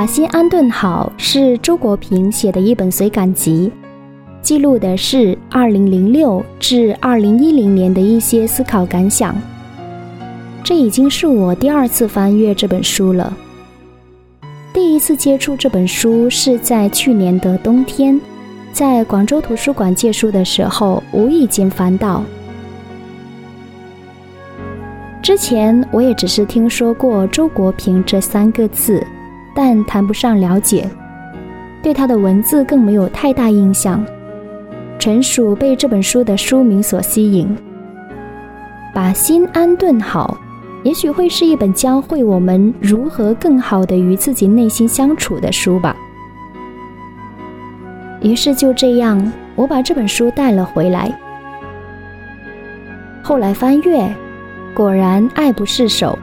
把心安顿好是周国平写的一本随感集，记录的是2006至2010年的一些思考感想。这已经是我第二次翻阅这本书了。第一次接触这本书是在去年的冬天，在广州图书馆借书的时候无意间翻到。之前我也只是听说过周国平这三个字。但谈不上了解，对他的文字更没有太大印象，纯属被这本书的书名所吸引。把心安顿好，也许会是一本教会我们如何更好的与自己内心相处的书吧。于是就这样，我把这本书带了回来。后来翻阅，果然爱不释手。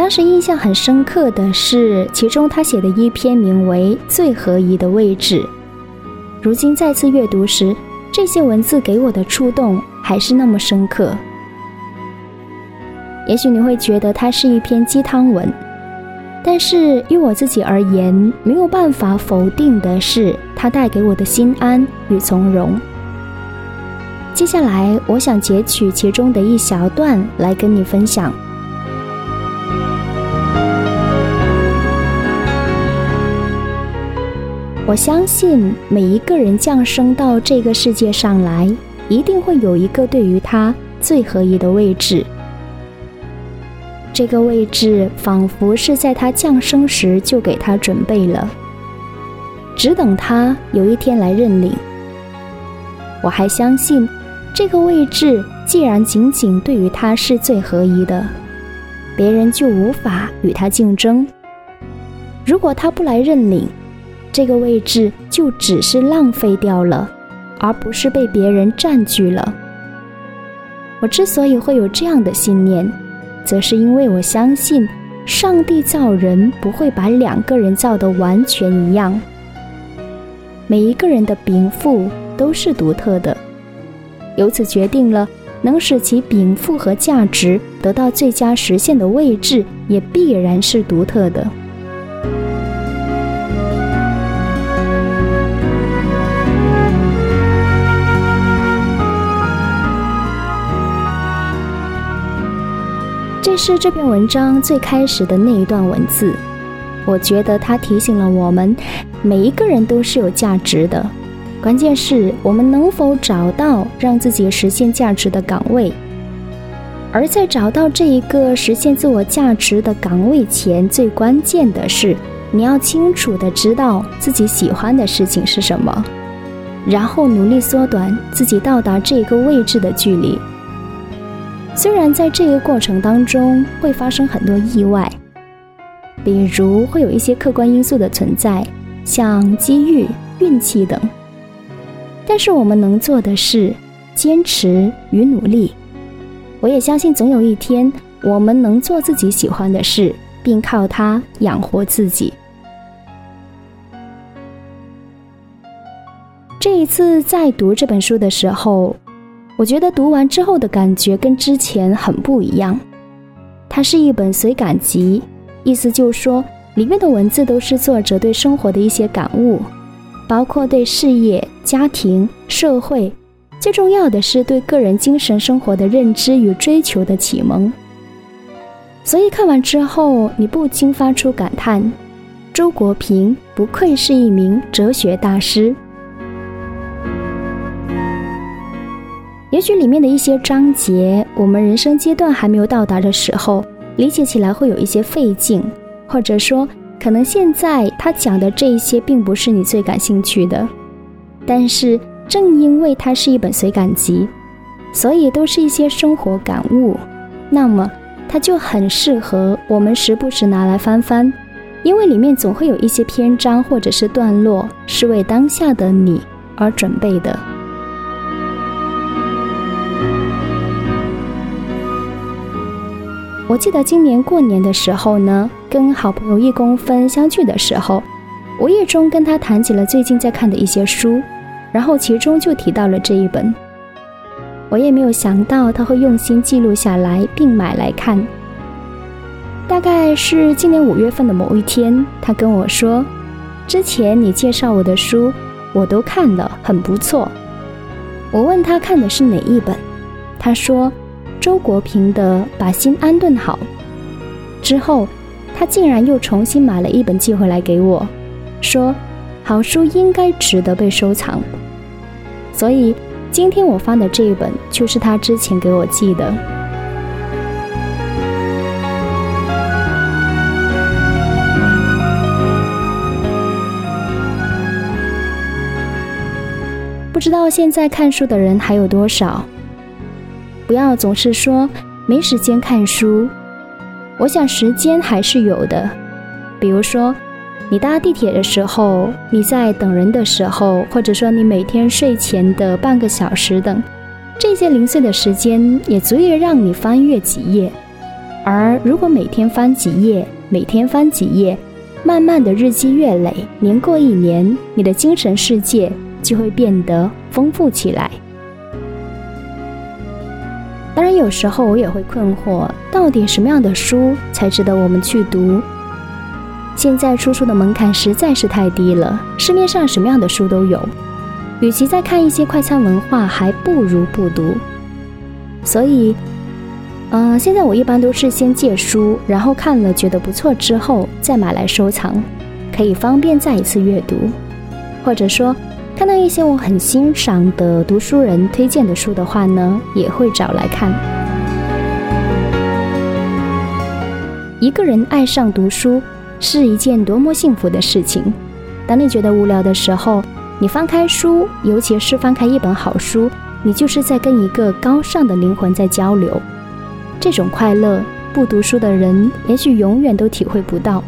当时印象很深刻的是，其中他写的一篇名为《最合宜的位置》。如今再次阅读时，这些文字给我的触动还是那么深刻。也许你会觉得它是一篇鸡汤文，但是于我自己而言，没有办法否定的是它带给我的心安与从容。接下来，我想截取其中的一小段来跟你分享。我相信每一个人降生到这个世界上来，一定会有一个对于他最合宜的位置。这个位置仿佛是在他降生时就给他准备了，只等他有一天来认领。我还相信，这个位置既然仅仅对于他是最合宜的，别人就无法与他竞争。如果他不来认领，这个位置就只是浪费掉了，而不是被别人占据了。我之所以会有这样的信念，则是因为我相信，上帝造人不会把两个人造得完全一样。每一个人的禀赋都是独特的，由此决定了能使其禀赋和价值得到最佳实现的位置，也必然是独特的。这是这篇文章最开始的那一段文字，我觉得它提醒了我们，每一个人都是有价值的，关键是我们能否找到让自己实现价值的岗位。而在找到这一个实现自我价值的岗位前，最关键的是你要清楚的知道自己喜欢的事情是什么，然后努力缩短自己到达这个位置的距离。虽然在这个过程当中会发生很多意外，比如会有一些客观因素的存在，像机遇、运气等，但是我们能做的是坚持与努力。我也相信总有一天我们能做自己喜欢的事，并靠它养活自己。这一次在读这本书的时候。我觉得读完之后的感觉跟之前很不一样。它是一本随感集，意思就是说，里面的文字都是作者对生活的一些感悟，包括对事业、家庭、社会，最重要的是对个人精神生活的认知与追求的启蒙。所以看完之后，你不禁发出感叹：周国平不愧是一名哲学大师。也许里面的一些章节，我们人生阶段还没有到达的时候，理解起来会有一些费劲，或者说，可能现在他讲的这一些并不是你最感兴趣的。但是正因为它是一本随感集，所以都是一些生活感悟，那么它就很适合我们时不时拿来翻翻，因为里面总会有一些篇章或者是段落是为当下的你而准备的。我记得今年过年的时候呢，跟好朋友叶公分相聚的时候，无意中跟他谈起了最近在看的一些书，然后其中就提到了这一本。我也没有想到他会用心记录下来并买来看。大概是今年五月份的某一天，他跟我说：“之前你介绍我的书，我都看了，很不错。”我问他看的是哪一本，他说：“周国平的《把心安顿好》。”之后，他竟然又重新买了一本寄回来给我，说：“好书应该值得被收藏。”所以，今天我翻的这一本就是他之前给我寄的。不知道现在看书的人还有多少？不要总是说没时间看书。我想时间还是有的，比如说，你搭地铁的时候，你在等人的时候，或者说你每天睡前的半个小时等，这些零碎的时间也足以让你翻阅几页。而如果每天翻几页，每天翻几页，慢慢的日积月累，年过一年，你的精神世界就会变得丰富起来。当然，有时候我也会困惑，到底什么样的书才值得我们去读？现在出书的门槛实在是太低了，市面上什么样的书都有。与其再看一些快餐文化，还不如不读。所以，嗯，现在我一般都是先借书，然后看了觉得不错之后再买来收藏，可以方便再一次阅读，或者说。看到一些我很欣赏的读书人推荐的书的话呢，也会找来看。一个人爱上读书是一件多么幸福的事情。当你觉得无聊的时候，你翻开书，尤其是翻开一本好书，你就是在跟一个高尚的灵魂在交流。这种快乐，不读书的人也许永远都体会不到。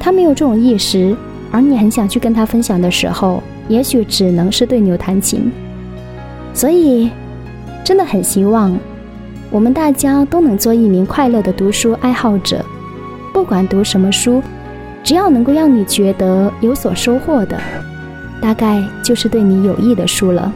他没有这种意识，而你很想去跟他分享的时候。也许只能是对牛弹琴，所以真的很希望我们大家都能做一名快乐的读书爱好者。不管读什么书，只要能够让你觉得有所收获的，大概就是对你有益的书了。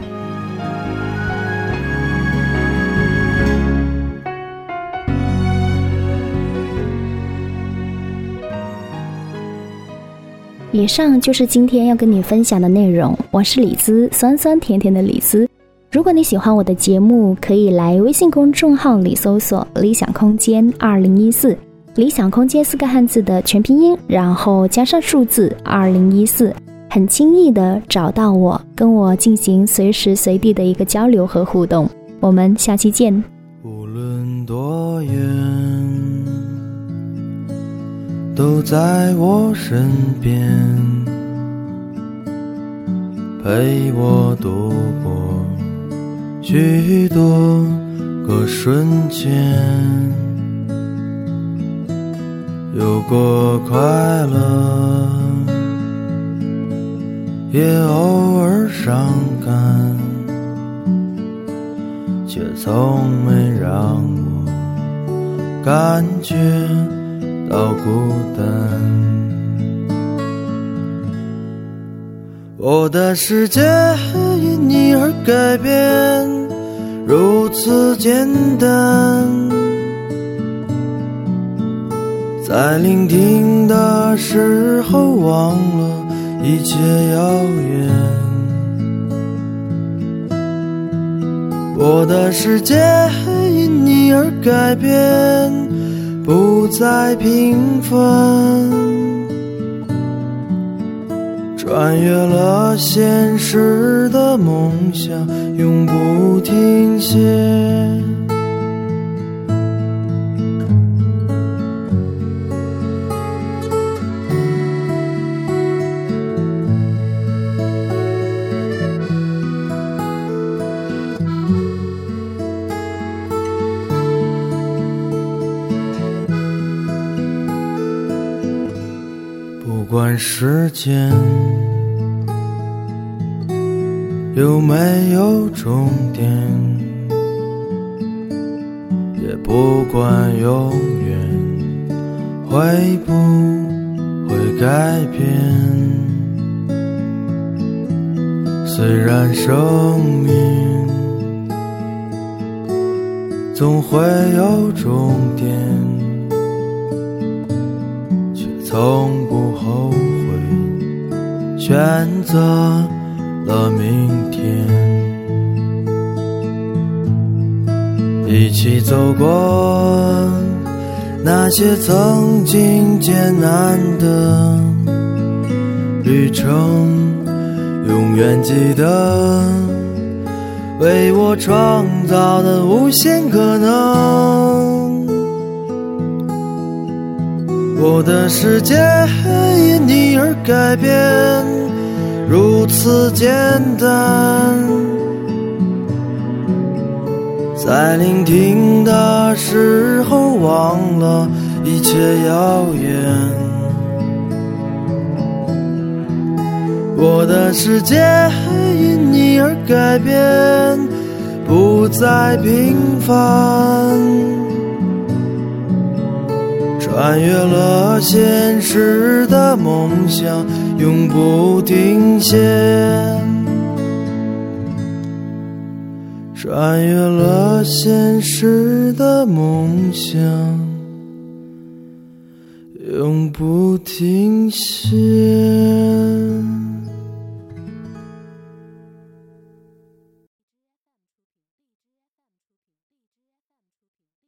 以上就是今天要跟你分享的内容。我是李子，酸酸甜甜的李子。如果你喜欢我的节目，可以来微信公众号里搜索“理想空间二零一四”，理想空间四个汉字的全拼音，然后加上数字二零一四，很轻易的找到我，跟我进行随时随地的一个交流和互动。我们下期见。无论多远。都在我身边，陪我度过许多个瞬间，有过快乐，也偶尔伤感，却从没让我感觉。好孤单，我的世界因你而改变，如此简单。在聆听的时候，忘了一切遥远。我的世界因你而改变。不再平凡，穿越了现实的梦想，永不停歇。时间有没有终点，也不管永远会不会改变。虽然生命总会有终点。从不后悔选择了明天。一起走过那些曾经艰难的旅程，永远记得为我创造的无限可能。我的世界因你而改变，如此简单。在聆听的时候，忘了一切遥远。我的世界因你而改变，不再平凡。穿越了现实的梦想，永不停歇。穿越了现实的梦想，永不停歇。